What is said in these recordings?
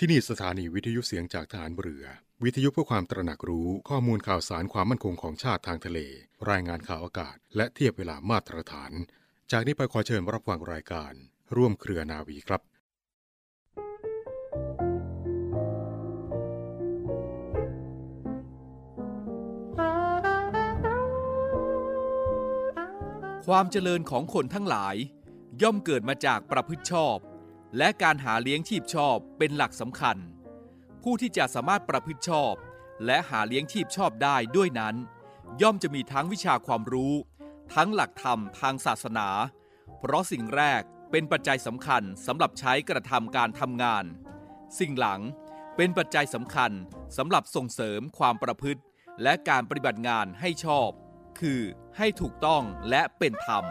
ที่นี่สถานีวิทยุเสียงจากฐานเรือ วิทยุเพื่อความตระหนักรู้ข้อมูลข่าวสารความมั่นคงของชาติทางทะเล รายงานข่าวอากาศ และเทียบเวลามาตรฐาน จากนี้ไปขอเชิญรับฟังรายการ ร่วมเครือนาวีครับความเจริญของคนทั้งหลาย ย่อมเกิดมาจากประพฤติชอบ และการหาเลี้ยงชีพชอบเป็นหลักสำคัญ ผู้ที่จะสามารถประพฤติชอบ และหาเลี้ยงชีพชอบได้ด้วยนั้น ย่อมจะมีทั้งวิชาความรู้ ทั้งหลักธรรมทางศาสนา เพราะสิ่งแรกเป็นปัจจัยสำคัญสำหรับใช้กระทำการทำงาน สิ่งหลังเป็นปัจจัยสำคัญสำหรับส่งเสริมความประพฤติ และการปฏิบัติงานให้ชอบ คือให้ถูกต้องและเป็นธรรม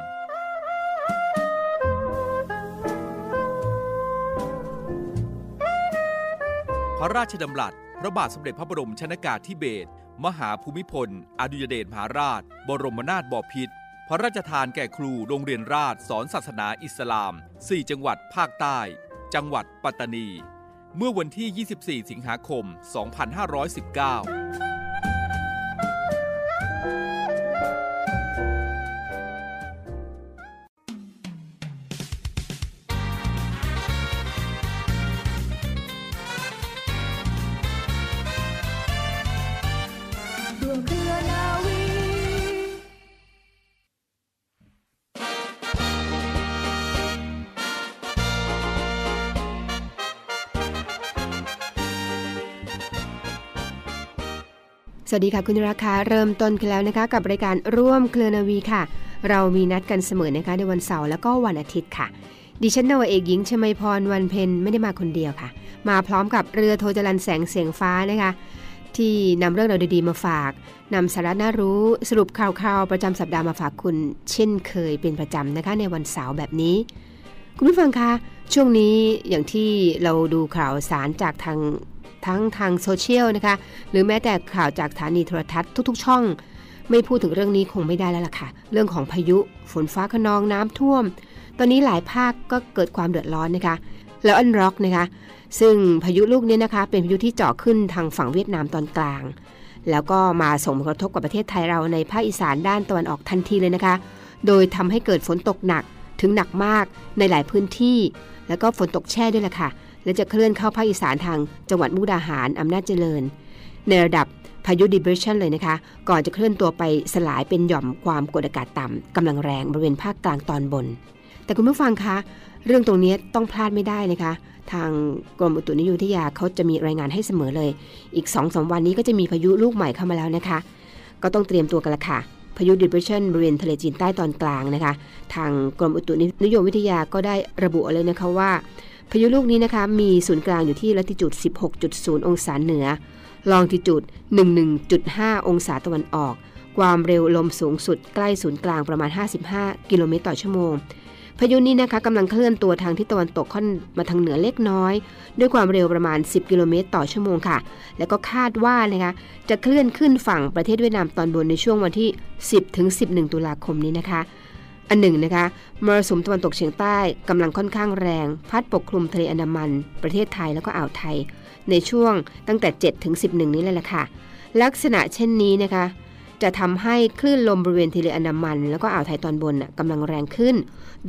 ระราชดำรัส พระบาทสมเด็จพระบรมชนากาธิเบศรมหาภูมิพล อดุยเดชมหาราช บรมนาถบพิตรพระราชทานแก่ครูโรงเรียนราชสอนศาสนาอิสลาม 4 จังหวัดภาคใต้ จังหวัดปัตตานี เมื่อวันที่ 24 สิงหาคม 2519 สวัสดีค่ะคุณราคาเริ่มต้นกันแล้วนะคะ กับรายการร่วมเคลือนาวีค่ะ เรามีนัดกันเสมอนะคะในวันเสาร์แล้วก็วันอาทิตย์ค่ะ ดิฉันนวเอกหญิงชมาพรวันเพ็ญไม่ได้มาคนเดียวค่ะ มาพร้อมกับเรือโทจรันแสงเสียงฟ้านะคะ ที่นำเรื่องราวดีๆมาฝากนำสาระน่ารู้สรุปข่าวๆประจำสัปดาห์มาฝากคุณ เช่นเคยเป็นประจำนะคะในวันเสาร์แบบนี้ คุณผู้ฟังคะช่วงนี้อย่างที่เราดูข่าวสารจากทาง ทั้งทางโซเชียลนะคะ หรือแม้แต่ข่าวจากสถานีโทรทัศน์ทุก ๆ ช่อง ไม่พูดถึงเรื่องนี้คงไม่ได้แล้วล่ะค่ะ เรื่องของพายุ ฝนฟ้าขนองน้ำท่วม ตอนนี้หลายภาคก็เกิดความเดือดร้อนนะคะ แล้วอันร็อกนะคะ ซึ่งพายุลูกนี้นะคะ เป็นพายุที่เจาะขึ้นทางฝั่งเวียดนามตอนกลาง แล้วก็มาส่งผลกระทบกับประเทศไทยเราในภาคอีสานด้านตะวันออกทันทีเลยนะคะ โดยทำให้เกิดฝนตกหนักถึงหนักมากในหลายพื้นที่ แล้วก็ฝนตกแช่ด้วยล่ะค่ะ และจะเคลื่อนเข้าภาคอีสานทางจังหวัดมุกดาหารอำนาจเจริญ ในระดับพายุ depression เลยนะคะ ก่อนจะเคลื่อนตัวไปสลายเป็นหย่อมความกดอากาศต่ำกำลังแรงบริเวณภาคกลางตอนบน แต่คุณผู้ฟังคะ เรื่องตรงนี้ต้องพลาดไม่ได้นะคะ ทางกรมอุตุนิยมวิทยาเขาจะมีรายงานให้เสมอเลย อีก2อสวันนี้ก็จะมีพายุลูกใหม่เข้ามาแล้วนะคะ ก็ต้องเตรียมตัวกันละค่ะพายุ depression บริเวณทะเลจีนใต้ตอนกลางนะคะ ทางกรมอุตุนิยมวิทยาก็ได้ระบุเลยนะคะว่า พายุลูกนี้นะคะมีศูนย์กลางอยู่ที่ลัติจูด 16.0 องศาเหนือ ลองติจูด 11.5 องศาตะวันออก ความเร็วลมสูงสุดใกล้ศูนย์กลางประมาณ 55 กิโลเมตรต่อชั่วโมง พายุนี้นะคะกำลังเคลื่อนตัวทางทิศตะวันตกค่อนมาทางเหนือเล็กน้อย ด้วยความเร็วประมาณ 10 กิโลเมตรต่อชั่วโมงค่ะ แล้วก็คาดว่านะคะจะเคลื่อนขึ้นฝั่งประเทศเวียดนามตอนบนในช่วงวันที่ 10-11 ตุลาคมนี้นะคะ อันหนึ่งนะคะมรสุมตะวันตกเฉียงใต้กำลังค่อนข้างแรง พัดปกคลุมทะเลอันดามัน ประเทศไทยแล้วก็อ่าวไทย ในช่วงตั้งแต่ 7 ถึง 11 นี้เลยล่ะค่ะ ลักษณะเช่นนี้นะคะ จะทำให้คลื่นลมบริเวณทะเลอันดามัน แล้วก็อ่าวไทยตอนบนกำลังแรงขึ้น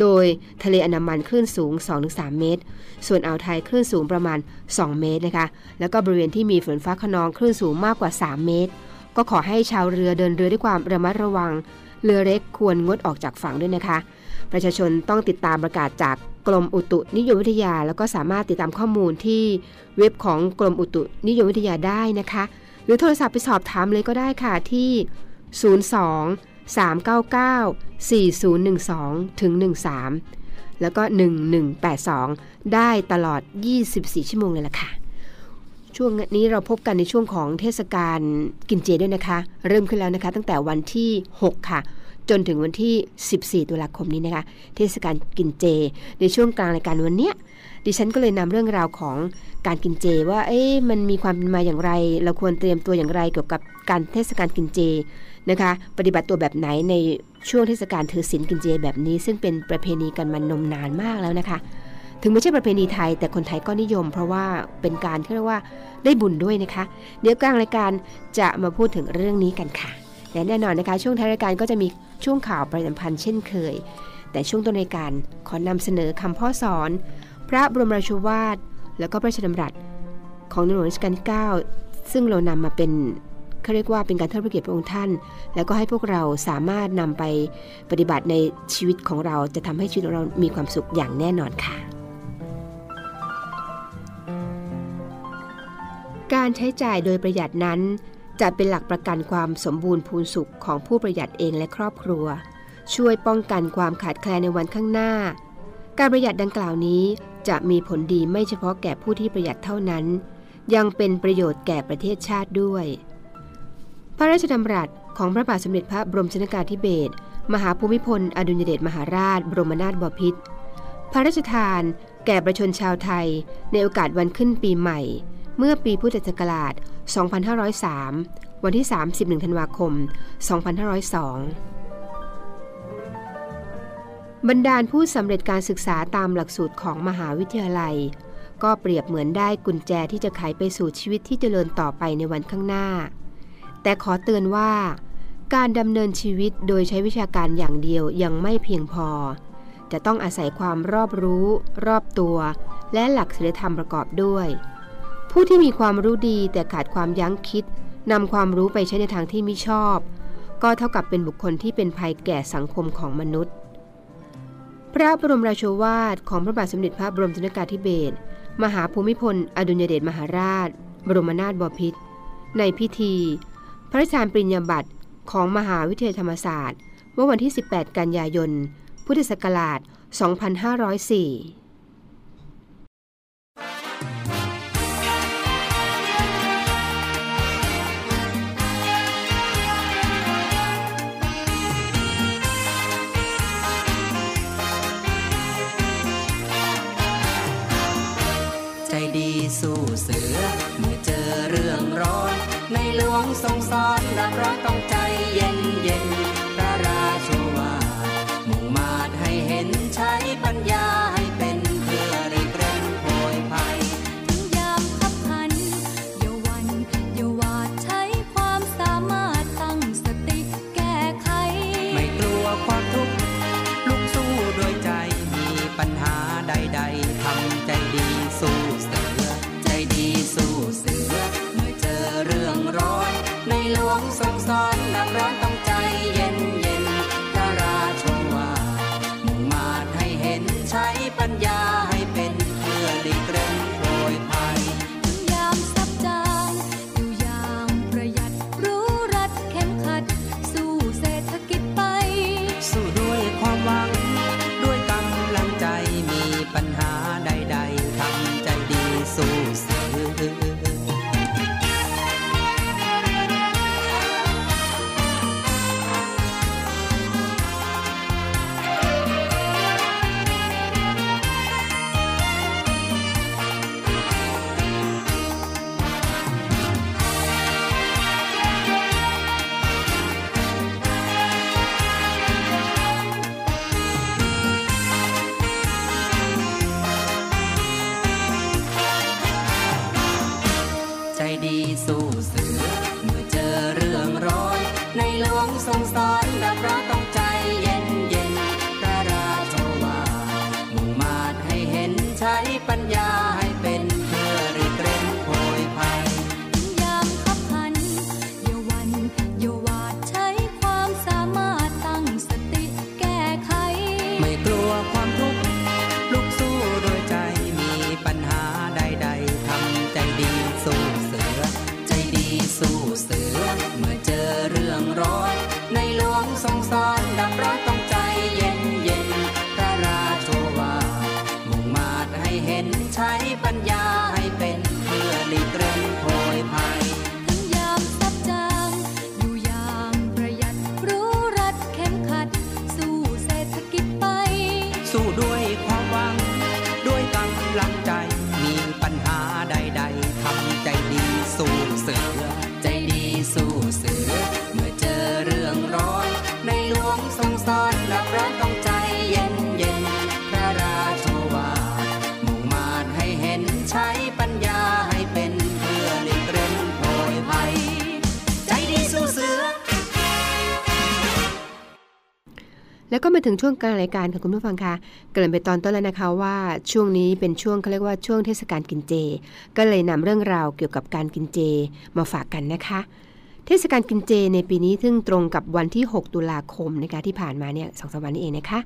โดยทะเลอันดามันคลื่นสูง 2-3 เมตร ส่วนอ่าวไทยคลื่นสูงประมาณ 2 เมตรนะคะแล้วก็บริเวณที่มีฝนฟ้าขนองคลื่นสูงมากกว่า 3 เมตร ก็ขอให้ชาวเรือเดินเรือด้วยความระมัดระวัง เรือเล็กควรงดออกจากฝั่งด้วยนะคะ ประชาชนต้องติดตามประกาศจากกรมอุตุนิยมวิทยา แล้วก็สามารถติดตามข้อมูลที่เว็บของกรมอุตุนิยมวิทยาได้นะคะ หรือโทรศัพท์ไปสอบถามเลยก็ได้ค่ะที่ 02 399 4012ถึง13 แล้วก็ 1182 ได้ตลอด 24 ชั่วโมงเลยล่ะค่ะ ช่วงนี้เราพบกันในช่วงของเทศกาลกินเจด้วยนะคะ เริ่มขึ้นแล้วนะคะ ตั้งแต่วันที่ 6 ค่ะ จนถึงวันที่ 14 ตุลาคมนี้นะคะ เทศกาลกินเจ ในช่วงกลางรายการวันเนี้ยดิฉันก็เลยนำเรื่องราวของการกินเจ ว่าเอ๊ะมันมีความเป็นมาอย่างไร เราควรเตรียมตัวอย่างไรเกี่ยวกับการเทศกาลกินเจนะคะ ปฏิบัติตัวแบบไหนในช่วงเทศกาลถือศีลกินเจแบบนี้ ซึ่งเป็นประเพณีกันมานมนานมากแล้วนะคะ ถึงไม่ใช่ประเพณีไทย แต่คนไทยก็นิยม เพราะว่าเป็นการที่เรียกว่าได้บุญด้วยนะคะ เดี๋ยวกลางรายการจะมาพูดถึงเรื่องนี้กันค่ะและแน่นอนนะคะ ช่วงท้ายรายการก็จะมีช่วงข่าวประจำพันธ์เช่นเคย แต่ช่วงต้นรายการขอนำเสนอคำพ่อสอน พระบรมราชวาท แล้วก็พระราชดำรัสของในหลวงรัชกาลที่ 9 ซึ่งเรานำมาเป็นเขาเรียกว่าเป็นการเทิดพระเกียรติพระองค์ท่าน แล้วก็ให้พวกเราสามารถนำไปปฏิบัติในชีวิตของเราจะทำให้ชีวิตของเรามีความสุขอย่างแน่นอนค่ะ การใช้จ่ายโดยประหยัดนั้น จะเป็นหลักประกันความสมบูรณ์พูนสุขของผู้ประหยัดเองและครอบครัว ช่วยป้องกันความขาดแคลนในวันข้างหน้า การประหยัดดังกล่าวนี้จะมีผลดีไม่เฉพาะแก่ผู้ที่ประหยัดเท่านั้น ยังเป็นประโยชน์แก่ประเทศชาติด้วย พระราชดำรัสของพระบาทสมเด็จพระบรมชนกาธิเบศรมหาภูมิพล อดุลยเดชมหาราช บรมนาถบพิตรพระราชทาน แก่ประชาชนชาวไทย ในโอกาสวันขึ้นปีใหม่ เมื่อปีพุทธศักราช 2503 วันที่ 31 ธันวาคม 2502 บรรดาลผู้สำเร็จการศึกษาตามหลักสูตรของมหาวิทยาลัย ก็เปรียบเหมือนได้กุญแจที่จะไขไปสู่ชีวิตที่เจริญต่อไปในวันข้างหน้า แต่ขอเตือนว่า การดำเนินชีวิตโดยใช้วิชาการอย่างเดียวยังไม่เพียงพอ จะต้องอาศัยความรอบรู้ รอบตัว และหลักศีลธรรมประกอบด้วย ผู้ที่มีความรู้ดีแต่ขาดความยั้งคิดนำความรู้ไปใช้ในทางที่ไม่ชอบ ก็เท่ากับเป็นบุคคลที่เป็นภัยแก่สังคมของมนุษย์ พระบรมราโชวาทของพระบาทสมเด็จพระบรมชนกาธิเบศรมหาภูมิพล อดุลยเดชมหาราช บรมนาถบพิตรในพิธี พระราชทานปริญญาบัตรของมหาวิทยาลัยธรรมศาสตร์ เมื่อวันที่ 18 กันยายน พุทธศักราช 2504 หลวงทรงสอนรับร้อ pessoas. têm แล้วก็มาถึงช่วงกลางรายการค่ะคุณผู้ฟังคะเกริ่นไปตอนต้นแล้วนะคะว่าช่วงนี้เป็นช่วงเขาเรียกว่าช่วงเทศกาลกินเจ ก็เลยนำเรื่องราวเกี่ยวกับการกินเจมาฝากกันนะคะ เทศกาลกินเจในปีนี้ซึ่งตรงกับวันที่ 6 ตุลาคมนะคะที่ผ่านมาเนี่ยสองสวันนี้เองนะคะ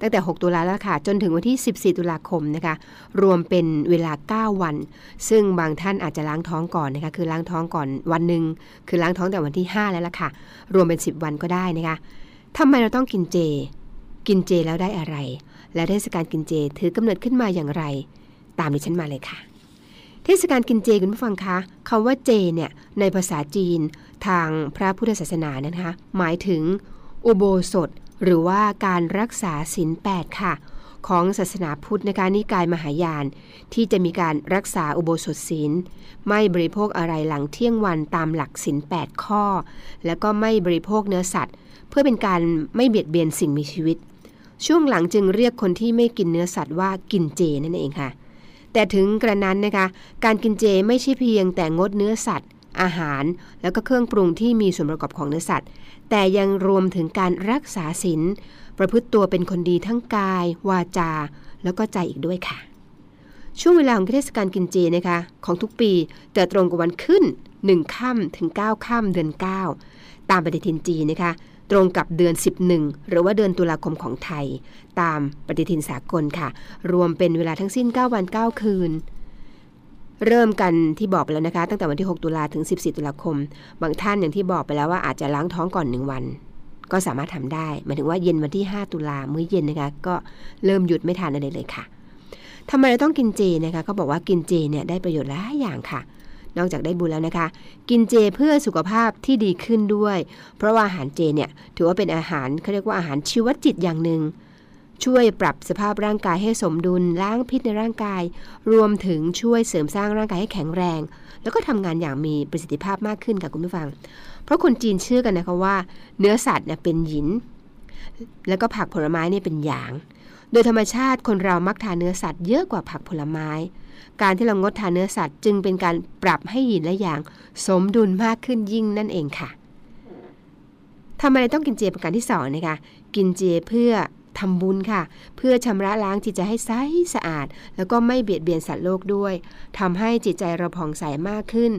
ตั้งแต่ 6 ตุลาแล้วค่ะ จนถึงวันที่ 14 ตุลาคมนะคะ รวมเป็นเวลา 9 วัน ซึ่งบางท่านอาจจะล้างท้องก่อนนะคะคือล้างท้องก่อนวันหนึ่งคือล้างท้องแต่วันที่ 5 แล้วล่ะค่ะ รวมเป็น 10 วันก็ได้นะคะ ทำไมเราต้องกินเจ กินเจแล้วได้อะไร และเทศกาลกินเจถือกำเนิดขึ้นมาอย่างไร ตามดิฉันมาเลยค่ะ เทศกาลกินเจคุณผู้ฟังคะคำว่าเจเนี่ยในภาษาจีนทางพระพุทธศาสนานะคะ หมายถึง อุโบสถ หรือว่าการรักษาศีลแปดค่ะของศาสนาพุทธนะคะนิกายมหายาน ที่จะมีการรักษาอุโบสถศีล ไม่บริโภคอะไรหลังเที่ยงวันตามหลักศีลแปดข้อ แล้วก็ไม่บริโภคเนื้อสัตว์ พื่อเป็นการไม่เบียดเบียนสิ่งมีชีวิต ช่วงหลังจึงเรียกคนที่ไม่กินเนื้อสัตว์ว่ากินเจนั่นเองค่ะ แต่ถึงกระนั้นนะคะการกินเจไม่ใช่เพียงแต่งดเนื้อสัตว์ อาหาร แล้วก็เครื่องปรุงที่มีส่วนประกอบของเนื้อสัตว์ แต่ยังรวมถึงการรักษาศีลประพฤติตัวเป็นคนดีทั้งกาย วาจา แล้วก็ใจอีกด้วยค่ะ ช่วงเวลาของเทศกาลกินเจนะคะของทุกปีจะตรงกับวันขึ้น 1 ค่ำถึง 9 ค่ำเดือน 9 ตามปฏิทินจีนนะคะ ตรงกับเดือน 11 หรือว่าเดือนตุลาคมของไทย ตามปฏิทินสากลค่ะ รวมเป็นเวลาทั้งสิ้น 9 วัน 9 คืน เริ่มกันที่บอกไปแล้วนะคะ ตั้งแต่วันที่ 6 ตุลาถึง 14 ตุลาคม บางท่านอย่างที่บอกไปแล้วว่าอาจจะล้างท้องก่อน1วัน ก็สามารถทำได้หมายถึงว่าเย็นวันที่ 5 ตุลามื้อเย็นนะคะ ก็เริ่มหยุดไม่ทานอะไรเลยค่ะทำไมเราต้องกินเจนะคะเขาบอกว่ากินเจเนี่ยได้ประโยชน์หลายอย่างค่ะ นอกจากได้บุญแล้วนะคะ กินเจเพื่อสุขภาพที่ดีขึ้นด้วย เพราะว่าอาหารเจเนี่ยถือว่าเป็นอาหารเขาเรียกว่าอาหารชีวจิตอย่างหนึ่งช่วยปรับสภาพร่างกายให้สมดุลล้างพิษในร่างกาย รวมถึงช่วยเสริมสร้างร่างกายให้แข็งแรง แล้วก็ทำงานอย่างมีประสิทธิภาพมากขึ้นค่ะคุณผู้ฟัง เพราะคนจีนเชื่อกันนะคะว่า เนื้อสัตว์เนี่ยเป็นหยิน แล้วก็ผักผลไม้เนี่ยเป็นหยาง โดยธรรมชาติคนเรามักทานเนื้อสัตว์เยอะกว่าผักผลไม้ การที่เรางดทานเนื้อสัตว์จึงเป็นการปรับให้หยินและหยาง สมดุลมากขึ้นยิ่งนั่นเองค่ะทำไมต้องกินเจประการที่สองนะคะ กินเจเพื่อทำบุญค่ะ เพื่อชำระล้างจิตใจให้ใสสะอาด แล้วก็ไม่เบียดเบียนสัตว์โลกด้วยทำให้จิตใจเราผ่องใสมากขึ้น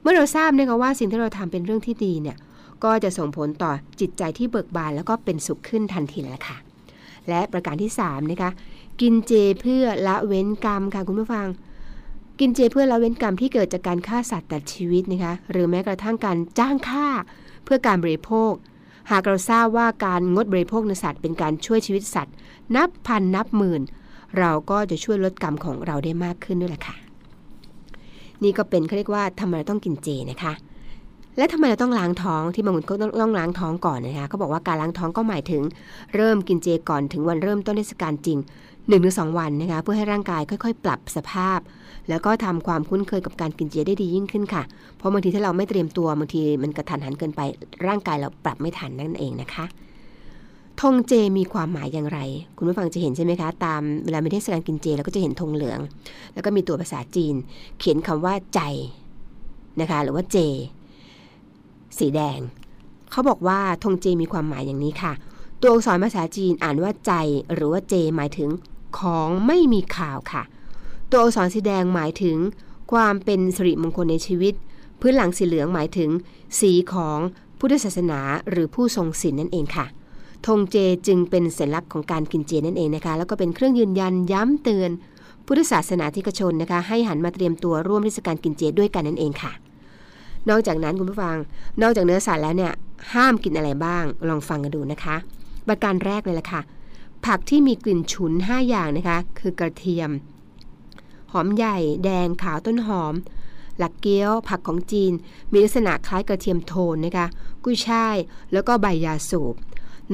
เมื่อเราทราบนะคะว่าสิ่งที่เราทำเป็นเรื่องที่ดีเนี่ย ก็จะส่งผลต่อจิตใจที่เบิกบานแล้วก็เป็นสุขขึ้นทันทีแล้วค่ะ และประการที่3นะคะกินเจเพื่อละเว้นกรรมค่ะคุณผู้ฟัง กินเจเพื่อละเว้นกรรมที่เกิดจากการฆ่าสัตว์ตัดชีวิตนะคะหรือแม้กระทั่งการจ้างฆ่าเพื่อการบริโภค หากเราทราบว่าการงดบริโภคเนื้อสัตว์เป็นการช่วยชีวิตสัตว์ นับพันนับหมื่น เราก็จะช่วยลดกรรมของเราได้มากขึ้นด้วยแหละค่ะนี่ก็เป็นเขาเรียกว่าทำไมเราต้องกินเจนะคะ และทำไมเราต้องล้างท้องที่บางคนก็ต้องต้องล้างท้องก่อนนะคะเขาบอกว่าการล้างท้องก็หมายถึงเริ่มกินเจก่อนถึงวันเริ่มต้นเทศกาลจริง1-2 วันนะคะเพื่อให้ร่างกายค่อย ๆ ปรับสภาพ แล้วก็ทำความคุ้นเคยกับการกินเจได้ดียิ่งขึ้นค่ะ เพราะบางทีถ้าเราไม่เตรียมตัวบางทีมันกระทันหันเกินไป ร่างกายเราปรับไม่ทันนั่นเองนะคะธงเจมีความหมายอย่างไร คุณผู้ฟังจะเห็นใช่ไหมคะ ตามเวลามีเทศกาลกินเจเราก็จะเห็นธงเหลือง แล้วก็มีตัวภาษาจีน เขียนคำว่าใจนะคะหรือว่าเจ สีแดง เขาบอกว่าธงเจมีความหมายอย่างนี้ค่ะ ตัวอักษรภาษาจีนอ่านว่าใจ หรือว่าเจ หมายถึงของไม่มีข่าวค่ะ ตัวอักษรสีแดงหมายถึง ความเป็นสิริมงคลในชีวิต พื้นหลังสีเหลืองหมายถึง สีของพุทธศาสนาหรือผู้ทรงศีลนั่นเองค่ะธงเจจึงเป็นสัญลักษณ์ของการกินเจนั่นเองนะคะ แล้วก็เป็นเครื่องยืนยันย้ำเตือน พุทธศาสนาธิกชนนะคะ ให้หันมาเตรียมตัวร่วมเทศกาลกินเจด้วยกันนั่นเองค่ะ นอกจากนั้นคุณผู้ฟัง นอกจากเนื้อสัตว์แล้วเนี่ยห้ามกินอะไรบ้าง ลองฟังกันดูนะคะ ประการแรกเลยล่ะค่ะ ผักที่มีกลิ่นฉุน 5 อย่างนะคะ คือกระเทียม หอมใหญ่ แดงขาวต้นหอม หลักเกี้ยว ผักของจีน มีลักษณะคล้ายกระเทียมโทนนะคะ กุ้ยช่าย แล้วก็ใบยาสูบ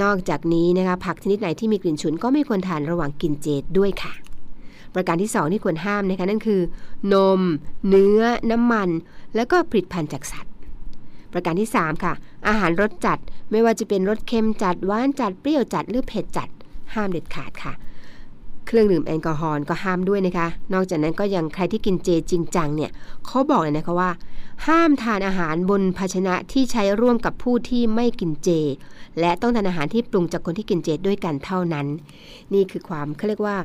นอกจากนี้นะคะ ผักชนิดไหนที่มีกลิ่นฉุนก็ไม่ควรทานระหว่างกินเจด้วยค่ะ ประการที่สองที่ควรห้ามนะคะนั่นคือ นม เนื้อ น้ำมัน แล้วก็ผลิตภัณฑ์จากสัตว์ ประการที่ 3 ค่ะ อาหารรสจัดไม่ว่าจะเป็นรสเค็มจัดหวานจัดเปรี้ยวจัดหรือเผ็ดจัด ห้ามเด็ดขาดค่ะ เครื่องดื่มแอลกอฮอล์ก็ห้ามด้วยนะคะ นอกจากนั้นก็ยังใครที่กินเจจริงจังเนี่ยเขาบอกเลยนะคะว่า ห้ามทานอาหารบนภาชนะที่ใช้ร่วมกับผู้ที่ไม่กินเจ และต้องทานอาหารที่ปรุงจากคนที่กินเจด้วยกันเท่านั้น นี่คือความเขาเรียกว่า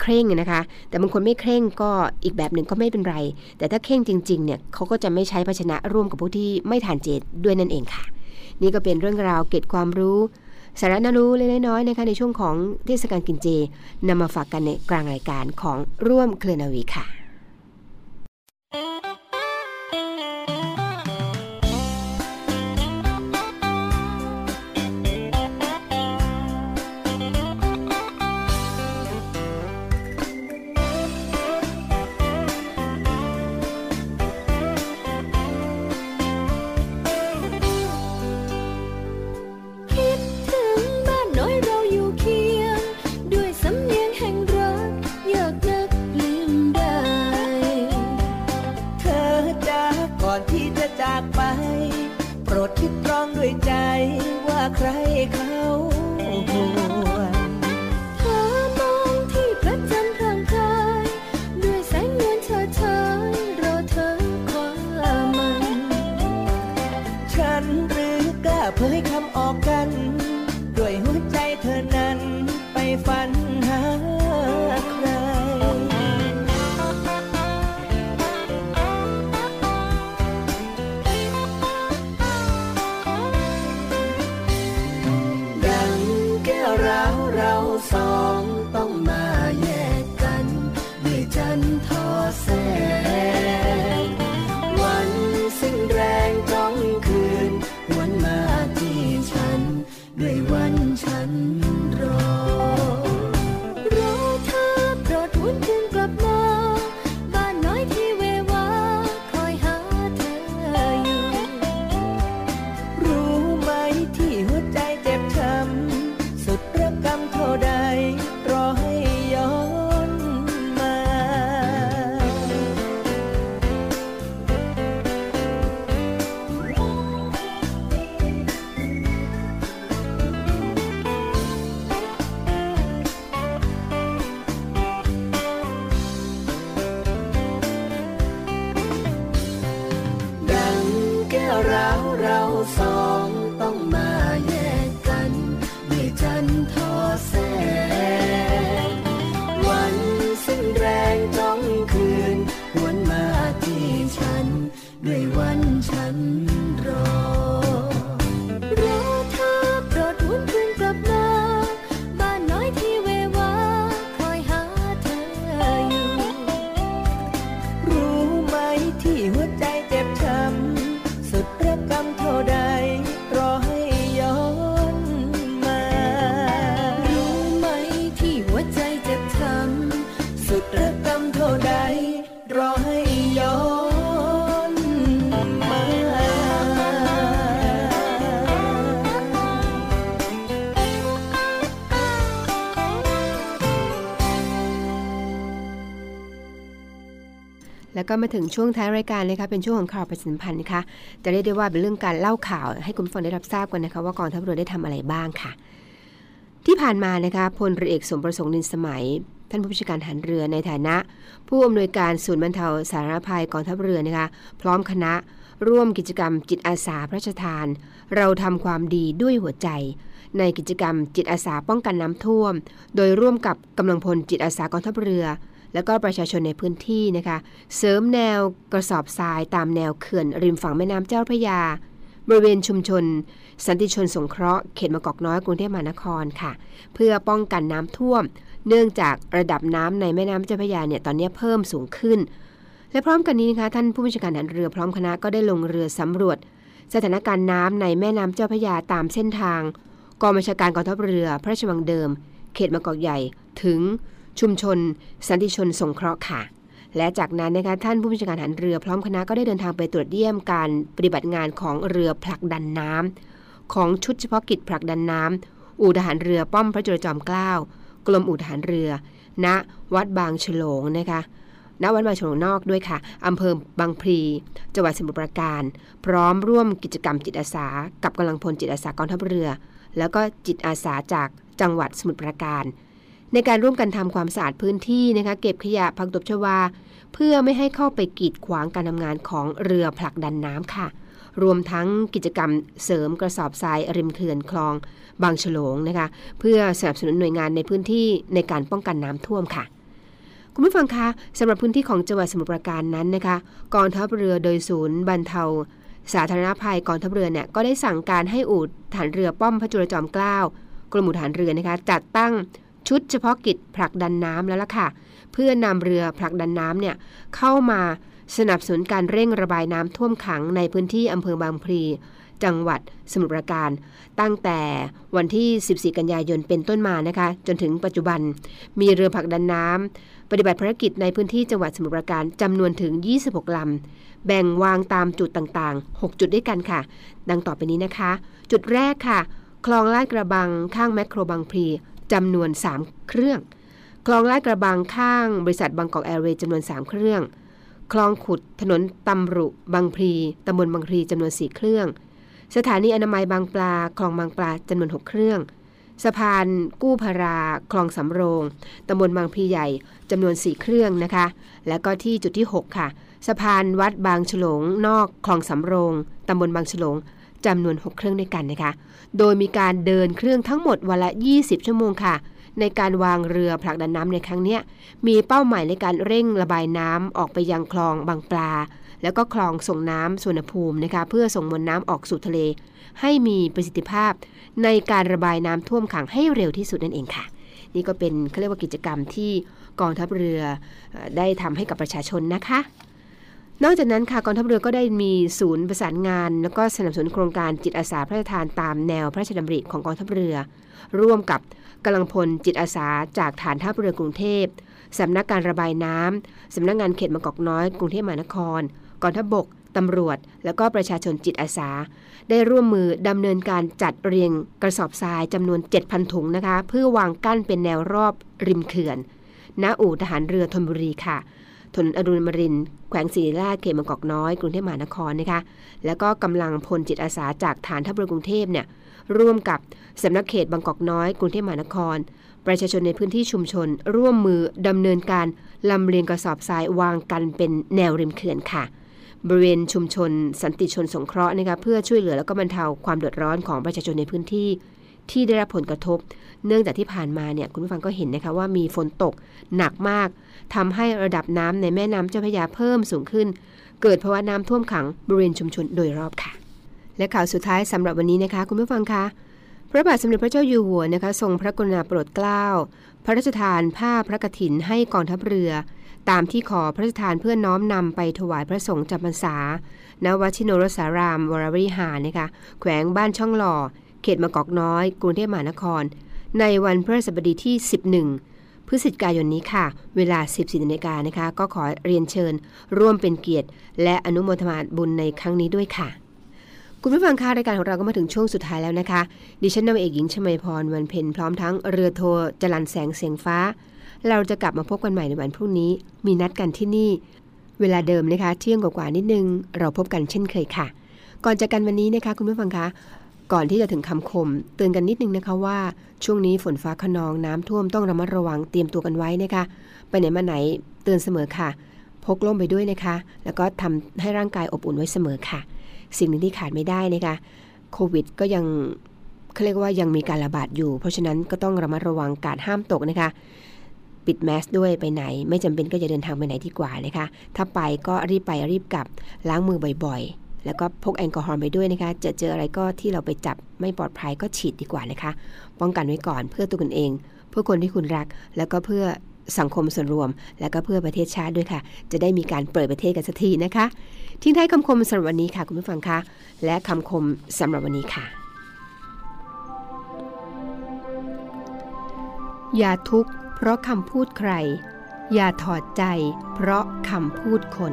เคร่งนะคะ แต่บางคนไม่เคร่งก็อีกแบบหนึ่งก็ไม่เป็นไร แต่ถ้าเคร่งจริงๆเนี่ยเขาก็จะไม่ใช้ภาชนะร่วมกับผู้ที่ไม่ทานเจด้วยนั่นเองค่ะ นี่ก็เป็นเรื่องราวเกร็ดความรู้ สาระน่ารู้เล็กๆน้อยๆนะคะในช่วงของเทศกาลกินเจนำมาฝากกันในกลางรายการของร่วมเคลนาวีค่ะ อ แล้วก็มาถึงช่วงท้ายรายการเลยค่ะเป็นช่วงของข่าวประชาสัมพันธ์นะคะจะเรียกได้ว่าเป็นเรื่องการเล่าข่าว ให้คุณผู้ฟังได้รับทราบกันนะคะว่ากองทัพเรือได้ทำอะไรบ้างค่ะ ที่ผ่านมานะคะพลเรือเอกสมประสงค์นินสมัย ท่านผู้บัญชาการทหารเรือในฐานะ ผู้อำนวยการศูนย์บรรเทาสาธารณภัยกองทัพเรือนะคะพร้อมคณะร่วมกิจกรรมจิตอาสาพระราชทาน เราทำความดีด้วยหัวใจ ในกิจกรรมจิตอาสาป้องกันน้ำท่วม โดยร่วมกับกำลังพลจิตอาสากองทัพเรือ แล้วก็ประชาชนในพื้นที่นะคะ เสริมแนวกระสอบทรายตามแนวเขื่อนริมฝั่งแม่น้ำเจ้าพระยา บริเวณชุมชน สันติชนสงเคราะห์เขตมะกอกน้อยกรุงเทพมหานครค่ะ เพื่อป้องกันน้ำท่วม เนื่องจากระดับน้ำในแม่น้ำเจ้าพระยาเนี่ยตอนนี้เพิ่มสูงขึ้น และพร้อมกันนี้นะคะท่านผู้บัญชาการทหารเรือพร้อมคณะก็ได้ลงเรือสำรวจ สถานการณ์น้ำในแม่น้ำเจ้าพระยาตามเส้นทางกองบัญชาการกองทัพเรือพระราชวังเดิม เขตมะกอกใหญ่ถึง ชุมชน สันติชนสงเคราะห์ค่ะ และจากนั้นนะคะท่านผู้บัญชาการหารเรือพร้อมคณะก็ได้เดินทางไปตรวจเยี่ยมการปฏิบัติงานของเรือผลักดันน้ำของชุดเฉพาะกิจผลักดันน้ำอู่ทหารเรือป้อมพระจุลจอมเกล้ากรมอู่ทหารเรือ ณวัดบางฉลงนะคะณวัดบางฉลงนอกด้วยค่ะอำเภอบางพลีจังหวัดสมุทรปราการ พร้อมร่วมกิจกรรมจิตอาสา กับกำลังพลจิตอาสากองทัพเรือ แล้วก็จิตอาสาจากจังหวัดสมุทรปราการ ในการร่วมกันทำความสะอาดพื้นที่นะคะเก็บขยะผักตบชวา เพื่อไม่ให้เข้าไปกีดขวางการทำงานของเรือผลักดันน้ำค่ะ รวมทั้งกิจกรรมเสริมกระสอบทรายริมเขื่อนคลองบางฉลงนะคะ เพื่อสนับสนุนหน่วยงานในพื้นที่ในการป้องกันน้ำท่วมค่ะคุณผู้ฟังคะสำหรับพื้นที่ของจังหวัดสมุทรปราการนั้นนะคะกองทัพเรือโดยศูนย์บรรเทา สาธารณภัยกองทัพเรือเนี่ยก็ได้สั่งการให้อู่ฐานเรือป้อมพระจุลจอมเกล้ากรมอู่ฐานเรือนะคะจัดตั้ง ชุดเฉพาะกิจผลักดันน้ำแล้วล่ะค่ะ เพื่อนำเรือผลักดันน้ำเนี่ยเข้ามาสนับสนุนการเร่งระบายน้ำท่วมขังในพื้นที่อำเภอบางพลีจังหวัดสมุทรปราการ ตั้งแต่วันที่ 14 กันยายนเป็นต้นมานะคะ จนถึงปัจจุบัน มีเรือผลักดันน้ำปฏิบัติภารกิจในพื้นที่จังหวัดสมุทรปราการจำนวนถึง 26 ลำ แบ่งวางตามจุดต่างๆ 6 จุดด้วยกันค่ะ ดังต่อไปนี้นะคะ จุดแรกค่ะ คลองลาดกระบังข้างแมคโครบางพลี จำนวน 3 เครื่อง คลองลาดกระบังข้างบริษัทบางกอกแอร์เวย์จำนวน 3 เครื่อง คลองขุดถนนตำรุบางพลีตำบลบางพลีจำนวน 4 เครื่อง สถานีอนามัยบางปลา คลองบางปลาจำนวน 6 เครื่อง สะพาน กู้พารา คลองสำโรงตำบลบางพลีใหญ่จำนวน 4 เครื่องนะคะ แล้วก็ที่จุดที่ 6 ค่ะ สะพานวัดบางฉลง นอก คลองสำโรงตำบลบางฉลงจำนวน 6 เครื่องด้วยกันนะคะ โดยมีการเดินเครื่องทั้งหมดวันละ 20 ชั่วโมงค่ะ ในการวางเรือผลักดันน้ำในครั้งนี้มีเป้าหมายในการเร่งระบายน้ำออกไปยังคลองบางปลา แล้วก็คลองส่งน้ำสวนภูมินะคะเพื่อส่งมวลน้ำออกสู่ทะเล ให้มีประสิทธิภาพ ในการระบายน้ำท่วมขังให้เร็วที่สุดนั่นเองค่ะ นี่ก็เป็นเขาเรียกว่ากิจกรรมที่กองทัพเรือได้ทำให้กับประชาชนนะคะ นอกจากนั้นค่ะกองทัพเรือก็ได้มีศูนย์ประสานงาน แล้วก็สนับสนุนโครงการจิตอาสาพระราชทานตามแนวพระราชดำริของกองทัพเรือ ร่วมกับกำลังพลจิตอาสาจากฐานทัพเรือกรุงเทพสำนักการระบายน้ำสำนักงานเขตบางกอกน้อย กรุงเทพมหานครกองทัพบกตำรวจ แล้วก็ประชาชนจิตอาสา ได้ร่วมมือดำเนินการจัดเรียงกระสอบทรายจำนวน 7,000 ถุงนะคะ เพื่อวางกั้นเป็นแนวรอบริมเขื่อนณอู่ทหารเรือธนบุรีค่ะ ถนนอรุณมรินแขวงศรีราชเขตบางกอกน้อย กรุงเทพมหานครนะคะแล้วก็กำลังพลจิตอาสาจากฐานทัพเรือกรุงเทพเนี่ยร่วมกับสำนักเขตบางกอกน้อย กรุงเทพมหานคร ประชาชนในพื้นที่ชุมชน ร่วมมือดำเนินการลำเลียงกระสอบทรายวางกันเป็นแนวริมเขื่อนค่ะ บริเวณชุมชน สันติชนสงเคราะห์นะคะเพื่อช่วยเหลือแล้วก็บรรเทาความเดือดร้อนของประชาชนในพื้นที่ ที่ได้รับผลกระทบ เนื่องจากที่ผ่านมาเนี่ยคุณผู้ฟังก็เห็นนะคะว่ามีฝนตกหนักมากทำให้ระดับน้ำในแม่น้ำเจ้าพระยาเพิ่มสูงขึ้น เกิดภาวะน้ำท่วมขังบริเวณชุมชนโดยรอบค่ะ และข่าวสุดท้ายสำหรับวันนี้นะคะ คุณผู้ฟังคะพระบาทสมเด็จพระเจ้าอยู่หัวนะคะทรงพระกรุณาโปรดเกล้า พระราชทานผ้าพระกฐินให้กองทัพเรือ ตามที่ขอพระราชทานเพื่อน้อมนำไปถวายพระสงฆ์จำพรรษา ณ วัดชิโนรสารามวรวิหารนะคะแขวงบ้านช่องหล่อ เขตมะกอกน้อย กรุงเทพมหานคร ในวันพฤหัสบดีที่ 11 พฤศจิกายนนี้ค่ะ เวลา 14นาฬิกานะคะ ก็ขอเรียนเชิญ ร่วมเป็นเกียรติ และอนุโมทนาบุญในครั้งนี้ด้วยค่ะ คุณผู้ฟังคะรายการของเราก็มาถึงช่วงสุดท้ายแล้วนะคะ ดิฉันนาวเอกหญิงชมาพรวันเพ็ญพร้อมทั้งเรือโทจรันแสงเสียงฟ้า เราจะกลับมาพบกันใหม่ในวันพรุ่งนี้ มีนัดกันที่นี่เวลาเดิมนะคะ เที่ยงกว่าๆนิดนึง เราพบกันเช่นเคยค่ะ ก่อนจากกันวันนี้นะคะ คุณผู้ฟังคะ ก่อนที่จะถึงคำคม เตือนกันนิดนึงนะคะว่า ช่วงนี้ฝนฟ้าขนองน้ำท่วมต้องระมัดระวังเตรียมตัวกันไว้นะคะ ไปไหนมาไหนเตือนเสมอค่ะ พกร่มไปด้วยนะคะ แล้วก็ทำให้ร่างกายอบอุ่นไว้เสมอค่ะ สิ่งหนึ่งที่ขาดไม่ได้นะคะโควิดก็ยังเขาเรียกว่ายังมีการระบาดอยู่ เพราะฉะนั้นก็ต้องระมัดระวังการห้ามตกนะคะ ปิดแมสด้วยไปไหน ไม่จำเป็นก็จะเดินทางไปไหนดีกว่านะคะ ถ้าไปก็รีบไปรีบกลับล้างมือบ่อยๆ แล้วก็พกแอลกอฮอล์ไปด้วยนะคะจอเจออะไรก็ที่เราไปจับไม่ปลอดภัยก็ฉีดดีกว่านะคะ ป้องกันไว้ก่อนเพื่อตัวคุณเอง เพื่อคนที่คุณรัก แล้วก็เพื่อสังคมส่วนรวม และก็เพื่อประเทศชาติด้วยค่ะ จะได้มีการเปิดประเทศกันสักทีนะคะ ทิ้งท้ายคำคมสำหรับวันนี้ค่ะคุณผู้ฟังคะและคำคมสำหรับวันนี้ค่ะ อย่าทุกข์เพราะคำพูดใคร อย่าถอดใจ เพราะคำพูดคน